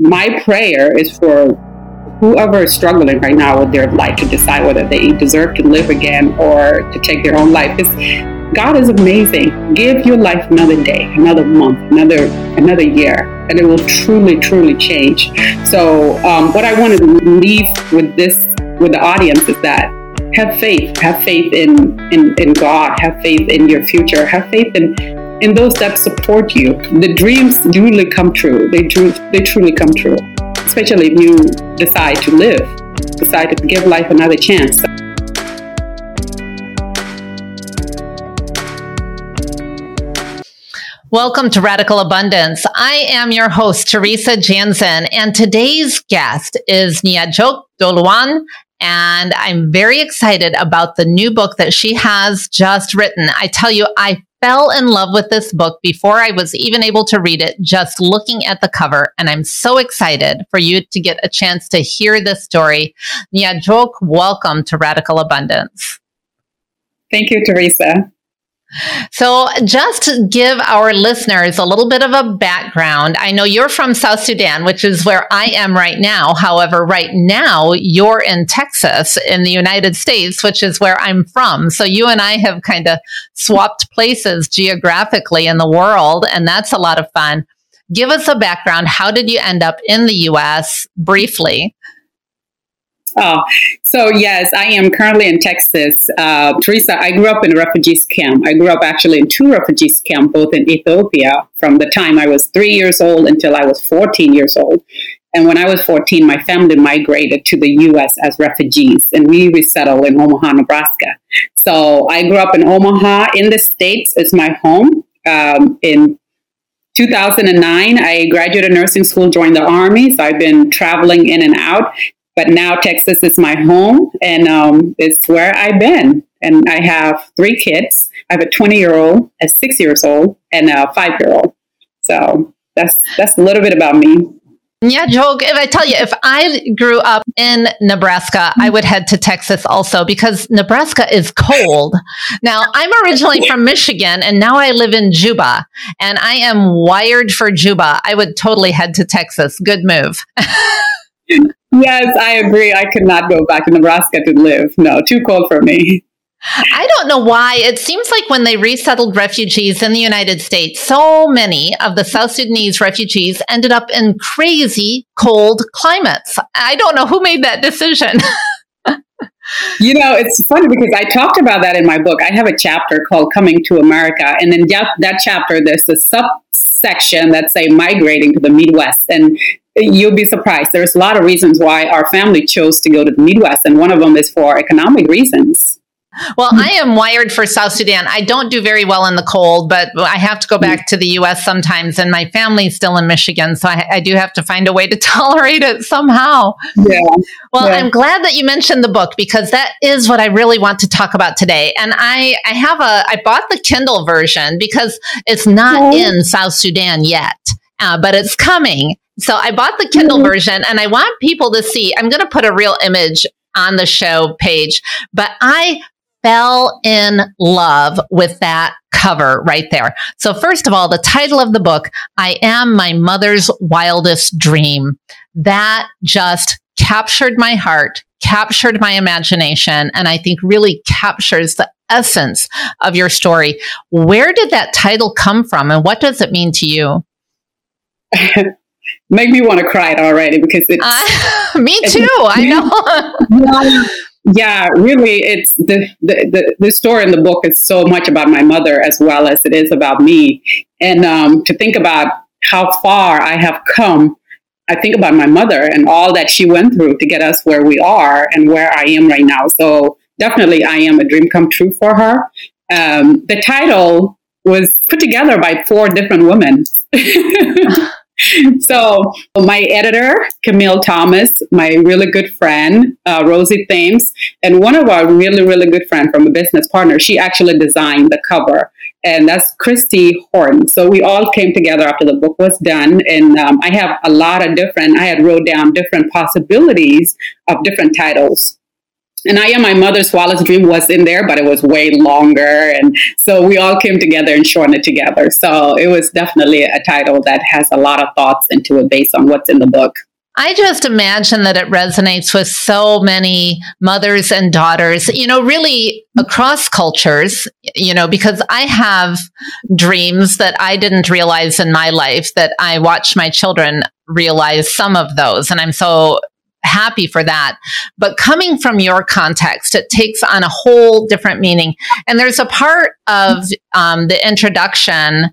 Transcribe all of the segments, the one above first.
my prayer is for whoever is struggling right now with their life to decide whether they deserve to live again or to take their own life. God is amazing. Give your life another day, another month, another another year, and it will truly, truly change. So, um, what I want to leave with this with the audience is that have faith, have faith in, in in God, have faith in your future, have faith in in those that support you. The dreams truly come true. They they truly come true, especially if you decide to live, decide to give life another chance. Welcome to Radical Abundance. I am your host, Teresa Jansen, and today's guest is Nyajok Doluan, and I'm very excited about the new book that she has just written. I tell you, I fell in love with this book before I was even able to read it, just looking at the cover. And I'm so excited for you to get a chance to hear this story. Nyajok, welcome to Radical Abundance. Thank you, Teresa. So, just give our listeners a little bit of a background, I know you're from South Sudan, which is where I am right now. However, right now you're in Texas in the United States, which is where I'm from. So, you and I have kind of swapped places geographically in the world, and that's a lot of fun. Give us a background. How did you end up in the US briefly? Oh, so yes, I am currently in Texas. Uh, Teresa, I grew up in a refugees camp. I grew up actually in two refugees camps, both in Ethiopia, from the time I was three years old until I was 14 years old. And when I was 14, my family migrated to the U.S. as refugees, and we resettled in Omaha, Nebraska. So I grew up in Omaha, in the States. It's my home. Um, in 2009, I graduated nursing school, joined the Army. So I've been traveling in and out. But now Texas is my home and um, it's where I've been. And I have three kids. I have a 20 year old, a six years old, and a five year old. So that's that's a little bit about me. Yeah, Joe, if I tell you, if I grew up in Nebraska, I would head to Texas also because Nebraska is cold. Now, I'm originally from Michigan and now I live in Juba and I am wired for Juba. I would totally head to Texas. Good move. Yes, I agree. I could not go back to Nebraska to live. No, too cold for me. I don't know why. It seems like when they resettled refugees in the United States, so many of the South Sudanese refugees ended up in crazy cold climates. I don't know who made that decision. you know, it's funny because I talked about that in my book. I have a chapter called Coming to America. And in that, that chapter, there's the subsection that say migrating to the Midwest. And you'll be surprised. There's a lot of reasons why our family chose to go to the Midwest, and one of them is for economic reasons. Well, I am wired for South Sudan. I don't do very well in the cold, but I have to go back to the U.S. sometimes, and my family's still in Michigan, so I, I do have to find a way to tolerate it somehow. Yeah. Well, yeah. I'm glad that you mentioned the book because that is what I really want to talk about today. And I, I have a, I bought the Kindle version because it's not in South Sudan yet, uh, but it's coming. So I bought the Kindle mm-hmm. version and I want people to see. I'm going to put a real image on the show page, but I fell in love with that cover right there. So first of all, the title of the book, I am my mother's wildest dream. That just captured my heart, captured my imagination, and I think really captures the essence of your story. Where did that title come from and what does it mean to you? make me want to cry it already because it's uh, me too. I know. yeah, really, it's the, the, the the story in the book is so much about my mother as well as it is about me, and um, to think about how far I have come. I think about my mother and all that she went through to get us where we are and where I am right now. So definitely, I am a dream come true for her. Um, the title was put together by four different women. so my editor, Camille Thomas, my really good friend, uh, Rosie Thames, and one of our really, really good friend from a business partner, she actually designed the cover. And that's Christy Horton. So we all came together after the book was done. And um, I have a lot of different, I had wrote down different possibilities of different titles. And I am my mother's wildest dream was in there, but it was way longer. And so we all came together and shortened it together. So it was definitely a title that has a lot of thoughts into it based on what's in the book. I just imagine that it resonates with so many mothers and daughters, you know, really across cultures, you know, because I have dreams that I didn't realize in my life that I watch my children realize some of those. And I'm so happy for that. But coming from your context, it takes on a whole different meaning. And there's a part of um, the introduction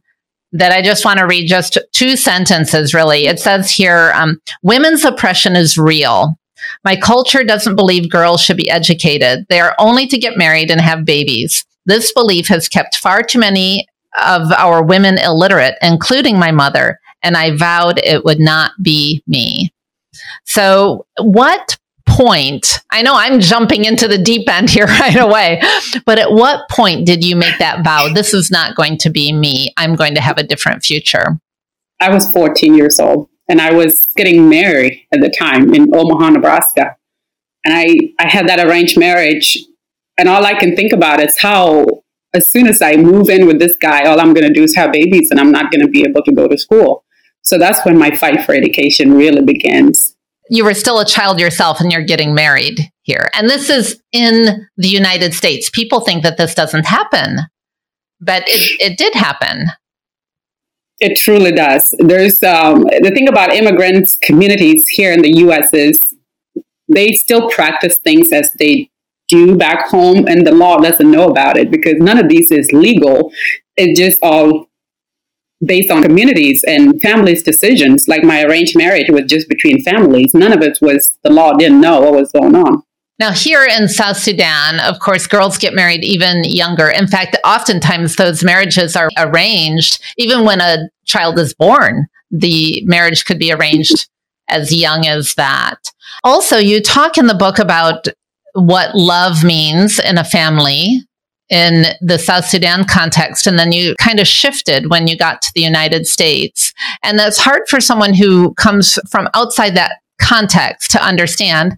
that I just want to read just two sentences, really. It says here um, Women's oppression is real. My culture doesn't believe girls should be educated. They are only to get married and have babies. This belief has kept far too many of our women illiterate, including my mother, and I vowed it would not be me. So, what point, I know I'm jumping into the deep end here right away, but at what point did you make that vow? This is not going to be me. I'm going to have a different future. I was 14 years old and I was getting married at the time in Omaha, Nebraska. And I, I had that arranged marriage. And all I can think about is how, as soon as I move in with this guy, all I'm going to do is have babies and I'm not going to be able to go to school. So that's when my fight for education really begins. You were still a child yourself and you're getting married here. And this is in the United States. People think that this doesn't happen, but it, it did happen. It truly does. There's um, the thing about immigrants communities here in the U.S. is they still practice things as they do back home, and the law doesn't know about it because none of these is legal. It's just all based on communities and families' decisions. Like my arranged marriage was just between families. None of it was, the law didn't know what was going on. Now, here in South Sudan, of course, girls get married even younger. In fact, oftentimes those marriages are arranged even when a child is born. The marriage could be arranged as young as that. Also, you talk in the book about what love means in a family in the South Sudan context. And then you kind of shifted when you got to the United States. And that's hard for someone who comes from outside that context to understand.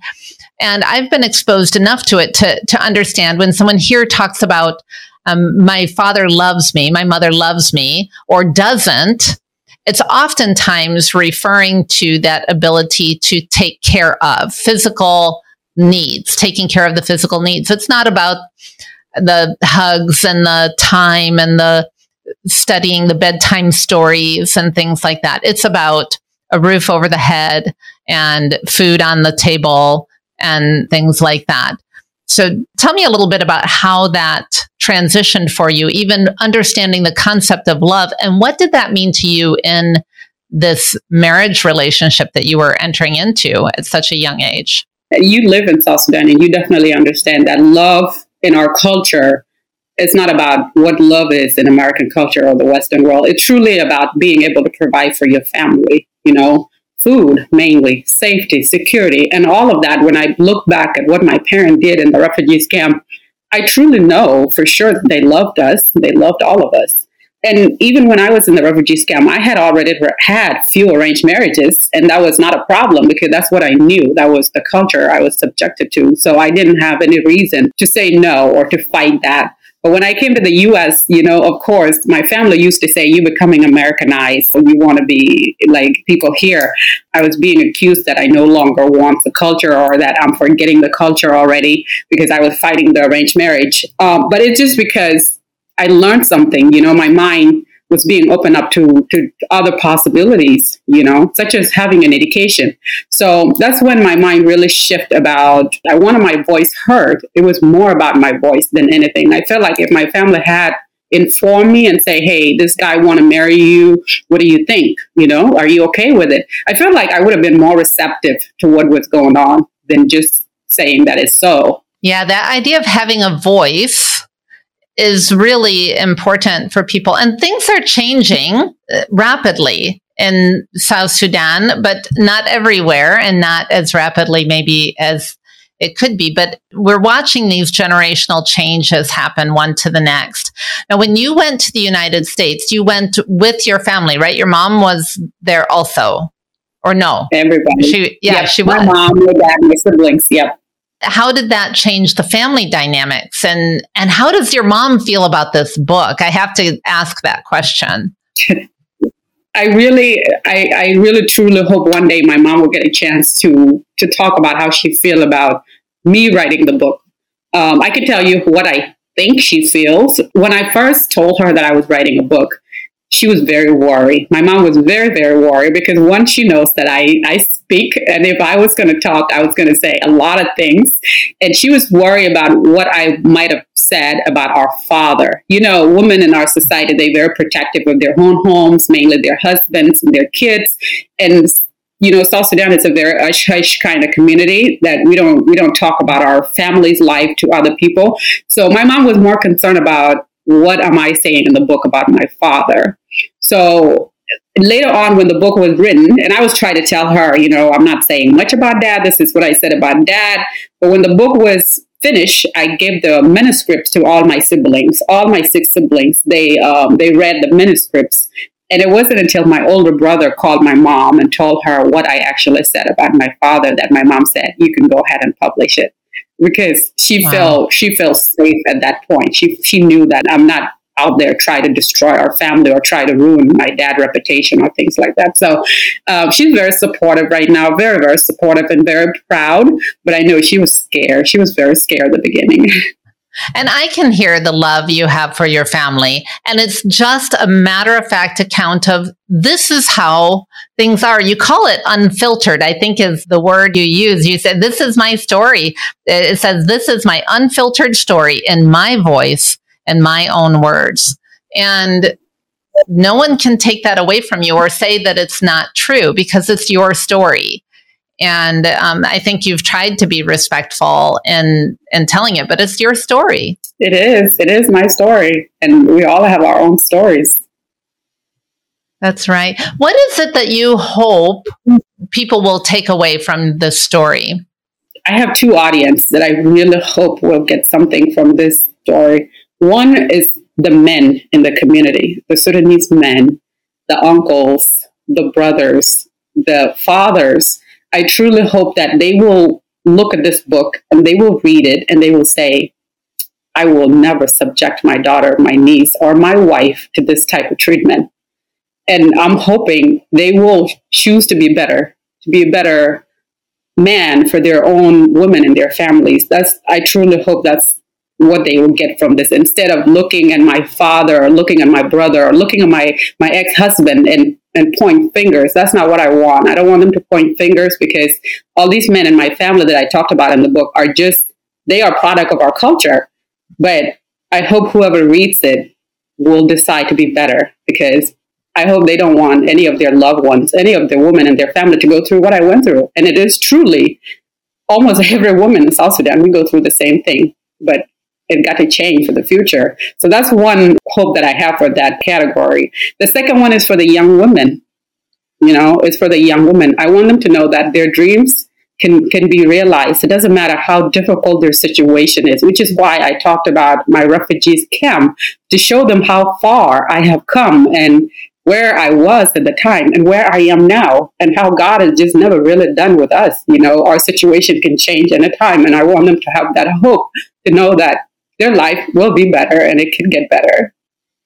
And I've been exposed enough to it to, to understand when someone here talks about, um, my father loves me, my mother loves me, or doesn't, it's oftentimes referring to that ability to take care of physical needs, taking care of the physical needs. It's not about the hugs and the time and the studying the bedtime stories and things like that. It's about a roof over the head and food on the table and things like that. So tell me a little bit about how that transitioned for you, even understanding the concept of love and what did that mean to you in this marriage relationship that you were entering into at such a young age? You live in South Sudan and you definitely understand that love in our culture, it's not about what love is in American culture or the Western world. It's truly about being able to provide for your family, you know, food mainly, safety, security, and all of that. When I look back at what my parents did in the refugees camp, I truly know for sure that they loved us. They loved all of us. And even when I was in the refugees camp, I had already had few arranged marriages, and that was not a problem because that's what I knew. That was the culture I was subjected to. So I didn't have any reason to say no or to fight that. But when I came to the US, you know, of course, my family used to say, You're becoming Americanized, or you want to be like people here. I was being accused that I no longer want the culture or that I'm forgetting the culture already because I was fighting the arranged marriage. Um, but it's just because I learned something. You know, my mind was being opened up to to other possibilities. You know, such as having an education. So that's when my mind really shifted about. I wanted my voice heard. It was more about my voice than anything. I felt like if my family had informed me and say, "Hey, this guy want to marry you. What do you think? You know, are you okay with it?" I felt like I would have been more receptive to what was going on than just saying that it's so. Yeah, that idea of having a voice is really important for people. And things are changing uh, rapidly in South Sudan, but not everywhere and not as rapidly maybe as it could be. But we're watching these generational changes happen one to the next. Now, when you went to the United States, you went with your family, right? Your mom was there also, or no? Everybody. She, yeah, yep. she was. My mom, my dad, my siblings. Yep. How did that change the family dynamics? And and how does your mom feel about this book? I have to ask that question. I really I, I really truly hope one day my mom will get a chance to to talk about how she feel about me writing the book. Um, i can tell you what i think she feels. When i first told her that i was writing a book she was very worried. My mom was very, very worried because once she knows that I, I speak. And if I was going to talk, I was going to say a lot of things. And she was worried about what I might have said about our father. You know, women in our society, they're very protective of their own homes, mainly their husbands and their kids. And you know, South Sudan is a very hush hush kind of community that we don't we don't talk about our family's life to other people. So my mom was more concerned about what am I saying in the book about my father? So later on, when the book was written, and I was trying to tell her, you know, I'm not saying much about dad. This is what I said about dad. But when the book was finished, I gave the manuscripts to all my siblings, all my six siblings. They um, they read the manuscripts, and it wasn't until my older brother called my mom and told her what I actually said about my father that my mom said, "You can go ahead and publish it." Because she wow. felt she felt safe at that point. She she knew that I'm not out there trying to destroy our family or try to ruin my dad's reputation or things like that. So um, she's very supportive right now, very very supportive and very proud. But I know she was scared. She was very scared at the beginning. And I can hear the love you have for your family. And it's just a matter of fact account of this is how things are. You call it unfiltered, I think is the word you use. You said, This is my story. It says, This is my unfiltered story in my voice and my own words. And no one can take that away from you or say that it's not true because it's your story. And um, I think you've tried to be respectful in in telling it, but it's your story. It is. It is my story, and we all have our own stories. That's right. What is it that you hope people will take away from this story? I have two audiences that I really hope will get something from this story. One is the men in the community, the Sudanese men, the uncles, the brothers, the fathers I truly hope that they will look at this book and they will read it and they will say, I will never subject my daughter, my niece, or my wife to this type of treatment. And I'm hoping they will choose to be better, to be a better man for their own women and their families. That's I truly hope that's what they will get from this instead of looking at my father or looking at my brother or looking at my my ex-husband and and point fingers. That's not what i want. I don't want them to point fingers because all these men in my family that i talked about in the book are just they are product of our culture. But i hope whoever reads it will decide to be better because i hope they don't want any of their loved ones any of their women and their family to go through what i went through. And it is truly almost every woman in south sudan we go through the same thing. But it got to change for the future. So that's one hope that I have for that category. The second one is for the young women. You know, it's for the young women. I want them to know that their dreams can can be realized. It doesn't matter how difficult their situation is, which is why I talked about my refugees camp to show them how far I have come and where I was at the time and where I am now and how God has just never really done with us. You know, our situation can change in a time and I want them to have that hope to know that their life will be better and it can get better.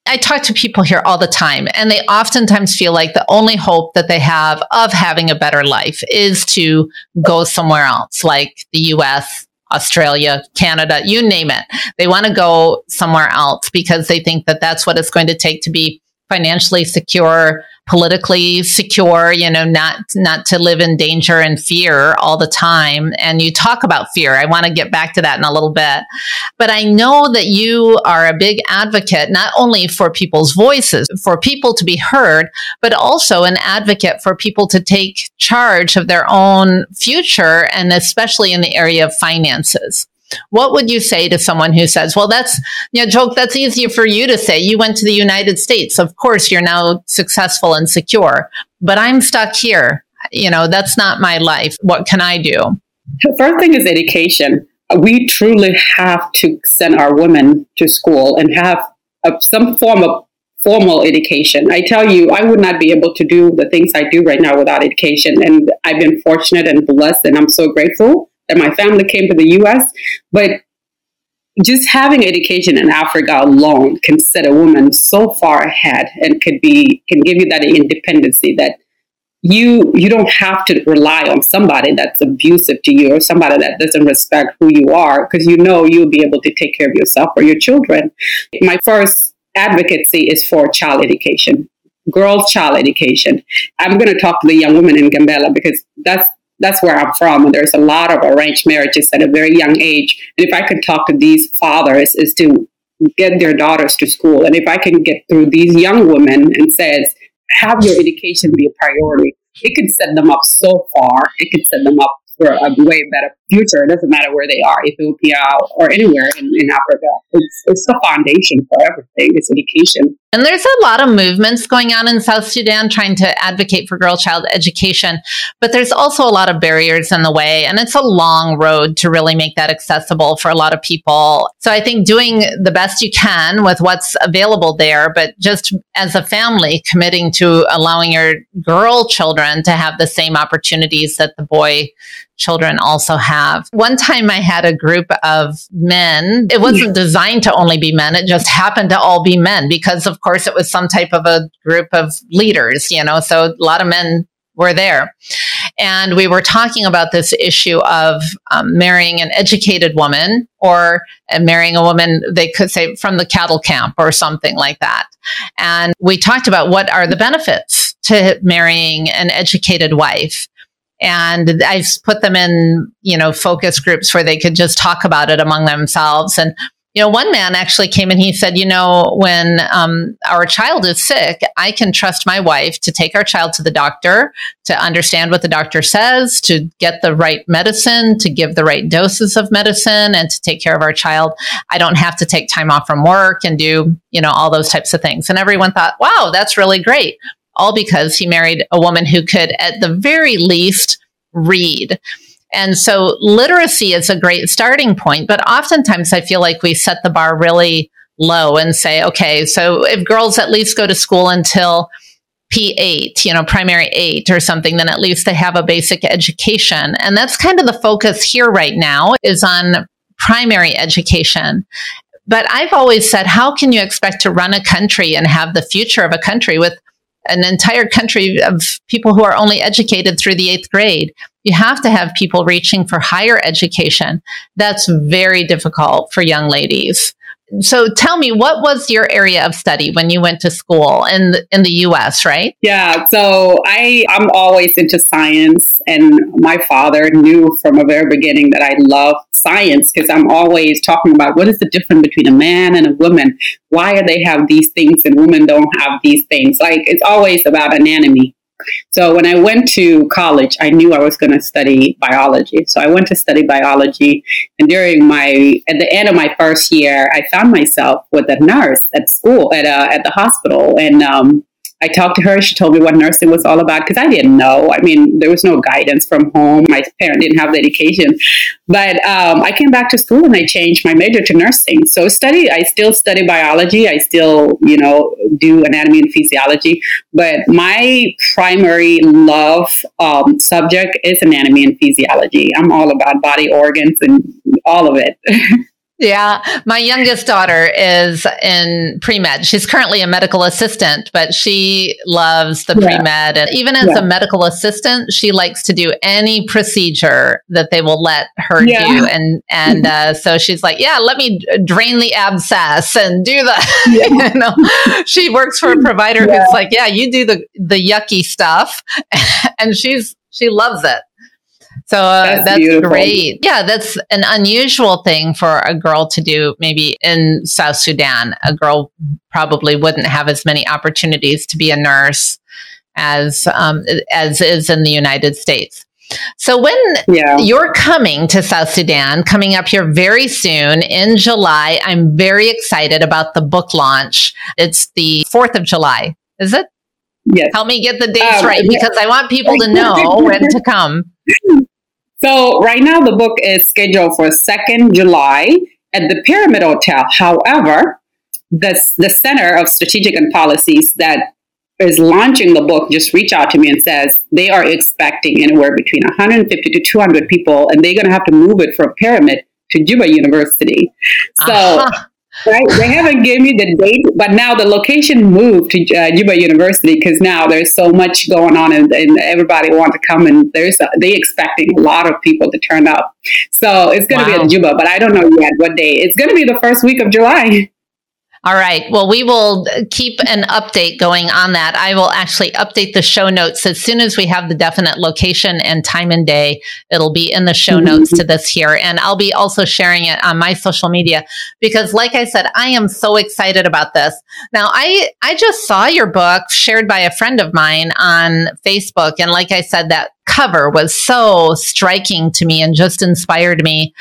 I talk to people here all the time, and they oftentimes feel like the only hope that they have of having a better life is to go somewhere else, like the US, Australia, Canada, you name it. They want to go somewhere else because they think that that's what it's going to take to be financially secure, politically secure, you know, not not to live in danger and fear all the time. And you talk about fear. I want to get back to that in a little bit. But I know that you are a big advocate not only for people's voices, for people to be heard, but also an advocate for people to take charge of their own future and especially in the area of finances. What would you say to someone who says, well, that's, you know, joke, that's easier for you to say. You went to the United States. Of course, you're now successful and secure, but I'm stuck here. You know, that's not my life. What can I do? The first thing is education. We truly have to send our women to school and have a, some form of formal education. I tell you, I would not be able to do the things I do right now without education. And I've been fortunate and blessed, and I'm so grateful that my family came to the US, but just having education in Africa alone can set a woman so far ahead and could be can give you that independency that you you don't have to rely on somebody that's abusive to you or somebody that doesn't respect who you are because you know you'll be able to take care of yourself or your children. My first advocacy is for child education, girls' child education. I'm going to talk to the young women in Gambela because that's that's where I'm from. And there's a lot of arranged marriages at a very young age. And if I could talk to these fathers, is to get their daughters to school. And if I can get through these young women and says, have your education be a priority, it could set them up so far. It could set them up for a way better future. It doesn't matter where they are, Ethiopia or anywhere in, in Africa. It's, it's the foundation for everything. It's education. And there's a lot of movements going on in South Sudan trying to advocate for girl child education, but there's also a lot of barriers in the way. And it's a long road to really make that accessible for a lot of people. So I think doing the best you can with what's available there, but just as a family committing to allowing your girl children to have the same opportunities that the boy children also have. One time I had a group of men. It wasn't designed to only be men. It just happened to all be men because of course it was some type of a group of leaders, you know, so a lot of men were there. And we were talking about this issue of um, marrying an educated woman or uh, marrying a woman, they could say from the cattle camp or something like that. And we talked about what are the benefits to marrying an educated wife and I put them in, you know, focus groups where they could just talk about it among themselves. And, you know, one man actually came and he said, you know, when um, our child is sick, I can trust my wife to take our child to the doctor, to understand what the doctor says, to get the right medicine, to give the right doses of medicine, and to take care of our child. I don't have to take time off from work and do, you know, all those types of things. And everyone thought, wow, that's really great all because he married a woman who could, at the very least, read. And so literacy is a great starting point, but oftentimes I feel like we set the bar really low and say, okay, so if girls at least go to school until P8, you know, primary eight or something, then at least they have a basic education. And that's kind of the focus here right now is on primary education. But I've always said, how can you expect to run a country and have the future of a country with an entire country of people who are only educated through the eighth grade. You have to have people reaching for higher education. That's very difficult for young ladies. So tell me, what was your area of study when you went to school in the, in the U.S. Right? Yeah. So I I'm always into science, and my father knew from a very beginning that I love science because I'm always talking about what is the difference between a man and a woman. Why do they have these things and women don't have these things? Like it's always about anatomy. So when I went to college, I knew I was going to study biology. So I went to study biology, and during my at the end of my first year, I found myself with a nurse at school at uh, at the hospital, and um, I talked to her. She told me what nursing was all about because I didn't know. I mean, there was no guidance from home. My parent didn't have the education. But um, I came back to school and I changed my major to nursing. So study, I still study biology. I still, you know, do anatomy and physiology. But my primary love um, subject is anatomy and physiology. I'm all about body organs and all of it. Yeah. My youngest daughter is in pre med. She's currently a medical assistant, but she loves the yeah. pre med. And even as yeah. a medical assistant, she likes to do any procedure that they will let her yeah. do. And, and uh, so she's like, yeah, let me drain the abscess and do the, you know, she works for a provider who's like, yeah, you do the, the yucky stuff. and she's, she loves it. So uh, that's, that's great. Yeah, that's an unusual thing for a girl to do. Maybe in South Sudan, a girl probably wouldn't have as many opportunities to be a nurse as um, as is in the United States. So when yeah. you're coming to South Sudan, coming up here very soon in July, I'm very excited about the book launch. It's the 4th of July. Is it? Yes. Help me get the dates um, right because I want people to know when to come. So right now the book is scheduled for 2nd July at the Pyramid Hotel. However, the, the Center of Strategic and Policies that is launching the book just reach out to me and says they are expecting anywhere between 150 to 200 people and they're going to have to move it from pyramid to juba university so uh-huh. Right, they haven't given me the date, but now the location moved to uh, Juba University because now there's so much going on, and, and everybody wants to come, and there's a, they expecting a lot of people to turn up. So it's going to wow. be at Juba, but I don't know yet what day. It's going to be the first week of July. All right. Well, we will keep an update going on that. I will actually update the show notes as soon as we have the definite location and time and day. It'll be in the show mm-hmm. notes to this here. And I'll be also sharing it on my social media because like I said, I am so excited about this. Now, I, I just saw your book shared by a friend of mine on Facebook. And like I said, that cover was so striking to me and just inspired me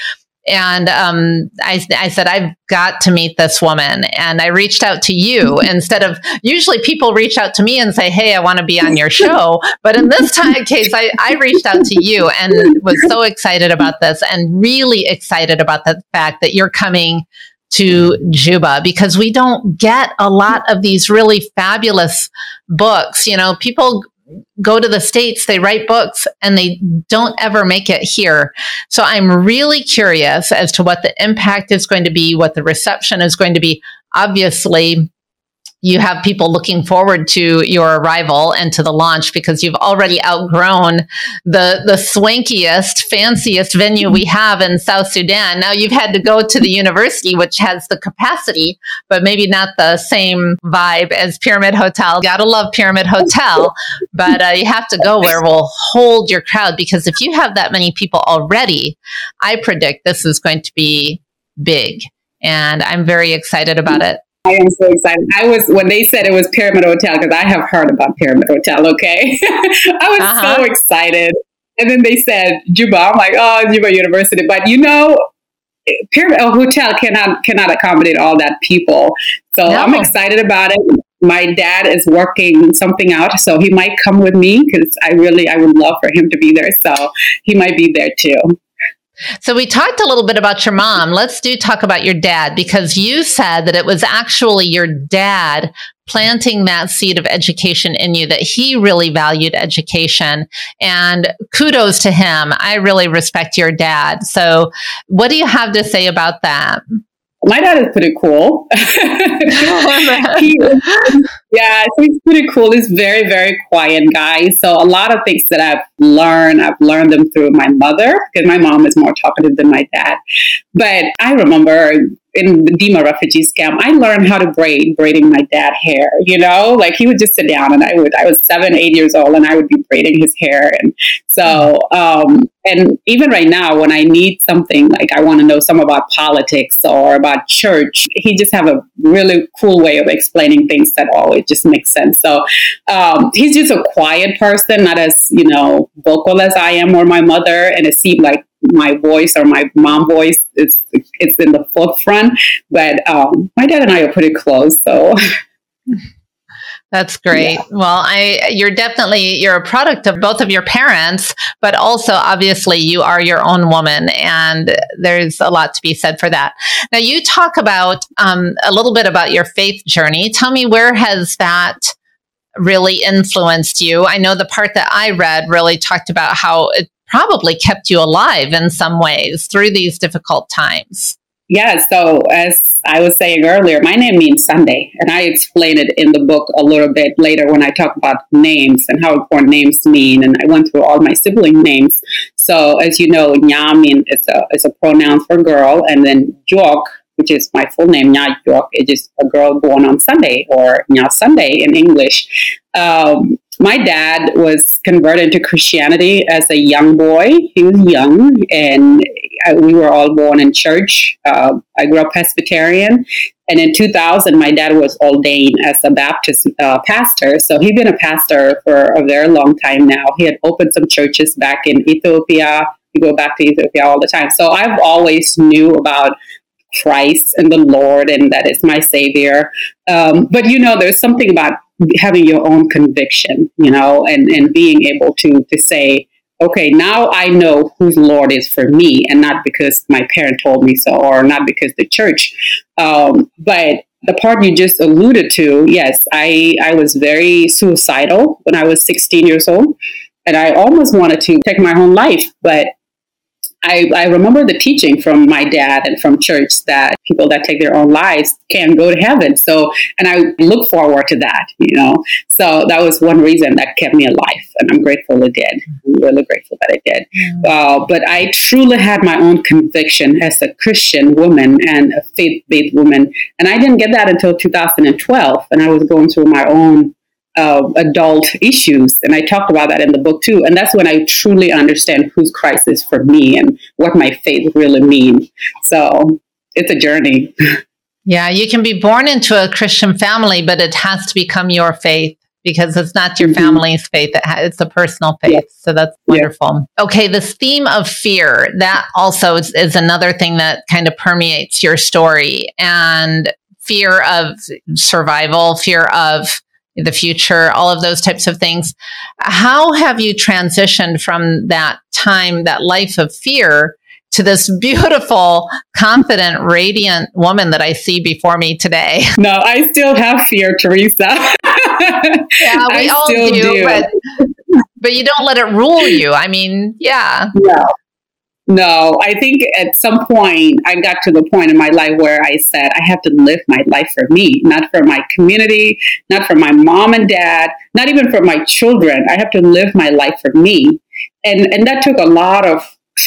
and um, I, I, said i've got to meet this woman and i reached out to you instead of usually people reach out to me and say hey i want to be on your show but in this time case I, I reached out to you and was so excited about this and really excited about the fact that you're coming to Juba because we don't get a lot of these really fabulous books. You know, people go to the States, they write books, and they don't ever make it here. So I'm really curious as to what the impact is going to be, what the reception is going to be. Obviously, you have people looking forward to your arrival and to the launch because you've already outgrown the the swankiest, fanciest venue we have in South Sudan. Now you've had to go to the university, which has the capacity, but maybe not the same vibe as Pyramid Hotel. Gotta love Pyramid Hotel, but uh, you have to go where we'll hold your crowd because if you have that many people already, I predict this is going to be big, and I'm very excited about it. I am so excited. I was when they said it was Pyramid Hotel because I have heard about Pyramid Hotel. Okay, I was uh-huh. so excited, and then they said Juba. I'm like, oh, Juba University. But you know, Pyramid Hotel cannot cannot accommodate all that people. So no. I'm excited about it. My dad is working something out, so he might come with me because I really I would love for him to be there. So he might be there too. So we talked a little bit about your mom. Let's do talk about your dad because you said that it was actually your dad planting that seed of education in you that he really valued education and kudos to him. I really respect your dad. So what do you have to say about that? my dad is pretty cool. he, yeah, he's pretty cool. He's very, very quiet guy. So a lot of things that I've learned, I've learned them through my mother because my mom is more talkative than my dad. But I remember in the Dima refugee camp, I learned how to braid, braiding my dad hair, you know, like he would just sit down and I would, I was seven, eight years old and I would be braiding his hair. And so, um, and even right now, when I need something, like I want to know some about politics or about church, he just have a really cool way of explaining things that always just makes sense. So, um, he's just a quiet person, not as, you know, vocal as I am or my mother. And it seemed like my voice or my mom voice is it's in the forefront. But um, my dad and I are pretty close, so. That's great. Yeah. Well, I you're definitely you're a product of both of your parents, but also obviously you are your own woman, and there's a lot to be said for that. Now, you talk about um, a little bit about your faith journey. Tell me where has that really influenced you? I know the part that I read really talked about how it probably kept you alive in some ways through these difficult times. Yeah, so as I was saying earlier, my name means Sunday, and I explain it in the book a little bit later when I talk about names and how important names mean. And I went through all my sibling names. So as you know, Nya mean it's a it's a pronoun for girl, and then Jok, which is my full name, Nya Jok, it is a girl born on Sunday or Nya Sunday in English. Um, my dad was converted to Christianity as a young boy. He was young, and I, we were all born in church. Uh, I grew up Presbyterian, and in 2000, my dad was ordained as a Baptist uh, pastor. So he'd been a pastor for a very long time now. He had opened some churches back in Ethiopia. We go back to Ethiopia all the time. So I've always knew about Christ and the Lord, and that is my Savior. Um, but you know, there's something about having your own conviction, you know, and, and being able to to say, okay, now I know whose Lord is for me, and not because my parent told me so, or not because the church. Um, but the part you just alluded to, yes, I, I was very suicidal when I was 16 years old. And I almost wanted to take my own life, but I, I remember the teaching from my dad and from church that people that take their own lives can go to heaven. So, and I look forward to that, you know. So that was one reason that kept me alive, and I'm grateful it did. I'm really grateful that it did. Mm-hmm. Uh, but I truly had my own conviction as a Christian woman and a faith-based woman, and I didn't get that until 2012, and I was going through my own uh, adult issues. And I talked about that in the book too. And that's when I truly understand whose Christ is for me and what my faith really means. So it's a journey. Yeah, you can be born into a Christian family, but it has to become your faith because it's not your mm-hmm. family's faith it's a personal faith so that's wonderful okay this theme of fear that also is, is, another thing that kind of permeates your story and fear of survival fear of the future, all of those types of things. How have you transitioned from that time, that life of fear, to this beautiful, confident, radiant woman that I see before me today? No, I still have fear, Teresa. yeah, we all do, do. But, but you don't let it rule you. I mean, yeah. No. No, I think at some point I got to the point in my life where I said I have to live my life for me, not for my community, not for my mom and dad, not even for my children. I have to live my life for me. And and that took a lot of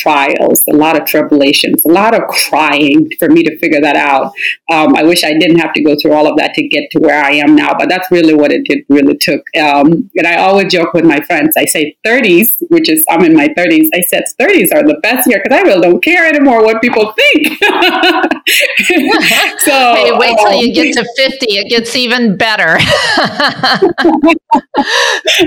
trials, a lot of tribulations, a lot of crying for me to figure that out. Um, I wish I didn't have to go through all of that to get to where I am now, but that's really what it did, really took. Um, and I always joke with my friends. I say 30s, which is I'm in my 30s. I said 30s are the best year because I really don't care anymore what people think. so hey, wait till um, you get to 50; it gets even better.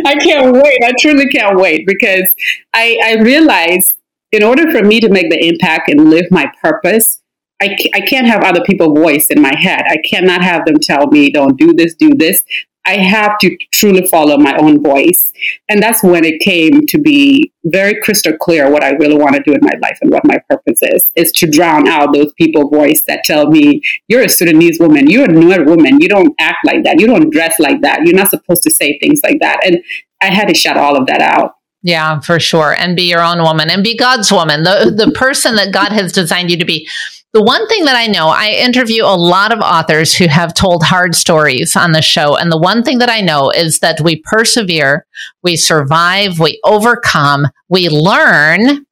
I can't wait. I truly can't wait because I, I realize in order for me to make the impact and live my purpose, I, I can't have other people's voice in my head. I cannot have them tell me, don't do this, do this. I have to truly follow my own voice. And that's when it came to be very crystal clear what I really want to do in my life and what my purpose is, is to drown out those people voice that tell me, you're a Sudanese woman, you're a Nuer woman, you don't act like that, you don't dress like that, you're not supposed to say things like that. And I had to shut all of that out. Yeah, for sure. And be your own woman and be God's woman, the, the person that God has designed you to be. The one thing that I know, I interview a lot of authors who have told hard stories on the show. And the one thing that I know is that we persevere, we survive, we overcome, we learn.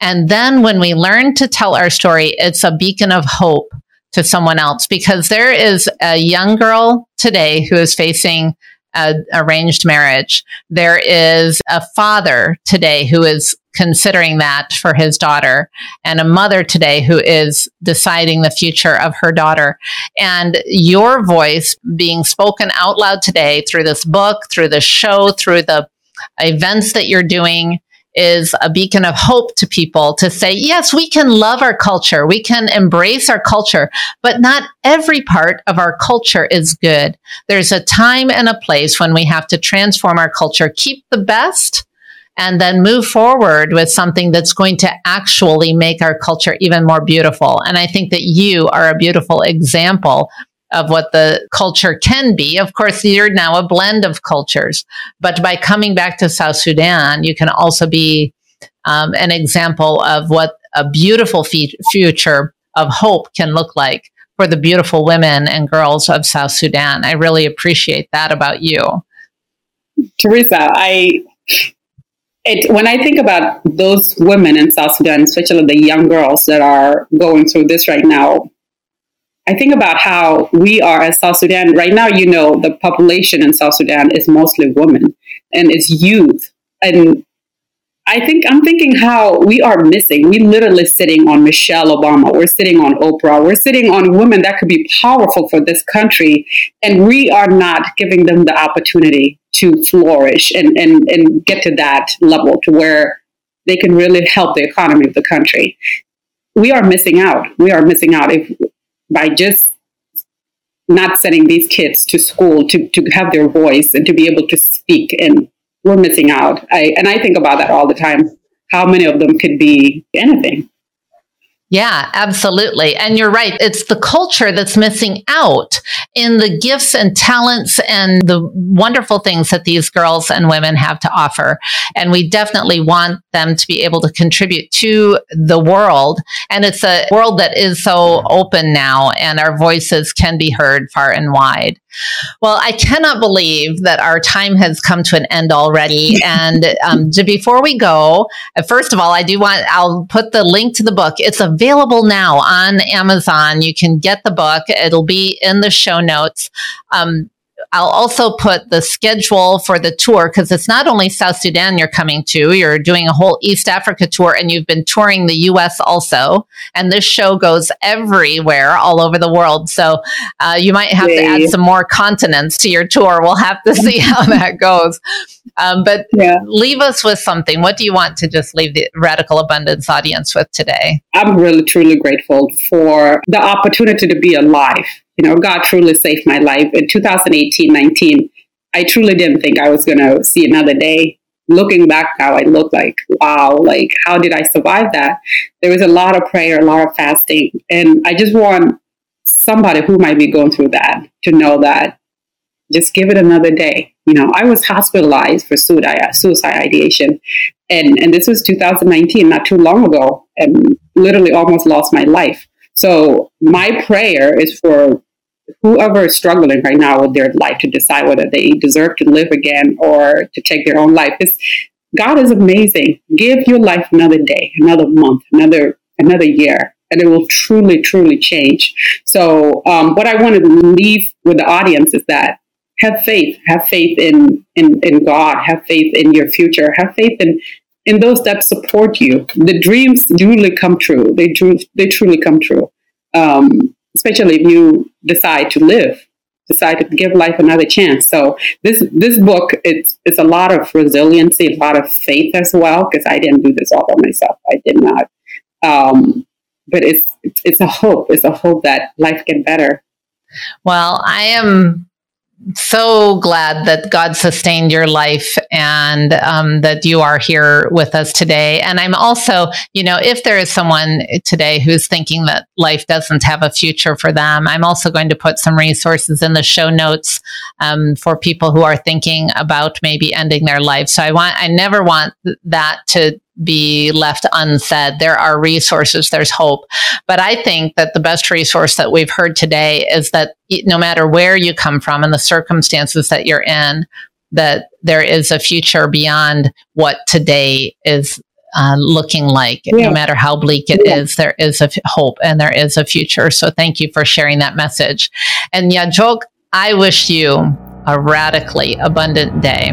And then when we learn to tell our story, it's a beacon of hope to someone else because there is a young girl today who is facing a arranged marriage. There is a father today who is considering that for his daughter and a mother today who is deciding the future of her daughter. And your voice being spoken out loud today through this book, through the show, through the events that you're doing is a beacon of hope to people to say, yes, we can love our culture. We can embrace our culture, but not every part of our culture is good. There's a time and a place when we have to transform our culture, keep the best, and then move forward with something that's going to actually make our culture even more beautiful. And I think that you are a beautiful example of what the culture can be. Of course, you're now a blend of cultures, but by coming back to South Sudan, you can also be um, an example of what a beautiful fe- future of hope can look like for the beautiful women and girls of South Sudan. I really appreciate that about you. Teresa, I it, when I think about those women in South Sudan, especially the young girls that are going through this right now, I think about how we are as South Sudan right now. You know, the population in South Sudan is mostly women and it's youth. And I think I'm thinking how we are missing. We literally sitting on Michelle Obama. We're sitting on Oprah. We're sitting on women that could be powerful for this country, and we are not giving them the opportunity to flourish and and and get to that level to where they can really help the economy of the country. We are missing out. We are missing out if by just not sending these kids to school to, to have their voice and to be able to speak and we're missing out. I, and i think about that all the time how many of them could be anything Yeah, absolutely. And you're right. It's the culture that's missing out in the gifts and talents and the wonderful things that these girls and women have to offer. And we definitely want them to be able to contribute to the world. And it's a world that is so open now and our voices can be heard far and wide. Well, I cannot believe that our time has come to an end already. And um, to, before we go, uh, first of all, I do want, I'll put the link to the book. It's available now on Amazon. You can get the book, it'll be in the show notes. Um, I'll also put the schedule for the tour because it's not only South Sudan you're coming to, you're doing a whole East Africa tour and you've been touring the US also. And this show goes everywhere all over the world. So uh, you might have Yay. to add some more continents to your tour. We'll have to see how that goes. Um, but yeah. leave us with something. What do you want to just leave the Radical Abundance audience with today? I'm really, truly grateful for the opportunity to be alive you know, God truly saved my life. In 2018 19, I truly didn't think I was going to see another day. Looking back now, I look like, wow, like, how did I survive that? There was a lot of prayer, a lot of fasting. And I just want somebody who might be going through that to know that just give it another day. You know, I was hospitalized for suicide, ideation. And, and this was 2019, not too long ago, and literally almost lost my life. So my prayer is for whoever is struggling right now with their life to decide whether they deserve to live again or to take their own life. It's, God is amazing. Give your life another day, another month, another another year, and it will truly, truly change. So, um, what I want to leave with the audience is that have faith, have faith in, in in God, have faith in your future, have faith in in those that support you. The dreams truly come true. They they truly come true. Um, especially if you decide to live, decide to give life another chance. So this this book it's it's a lot of resiliency, a lot of faith as well, because I didn't do this all by myself. I did not. Um, but it's it's a hope. It's a hope that life get better. Well, I am so glad that God sustained your life and um, that you are here with us today. And I'm also, you know, if there is someone today who's thinking that life doesn't have a future for them, I'm also going to put some resources in the show notes um, for people who are thinking about maybe ending their life. So I want, I never want that to be left unsaid. There are resources, there's hope. But I think that the best resource that we've heard today is that no matter where you come from and the circumstances that you're in, that there is a future beyond what today is uh, looking like. Yeah. No matter how bleak it yeah. is, there is a f- hope and there is a future. So thank you for sharing that message. And Yajok, I wish you a radically abundant day.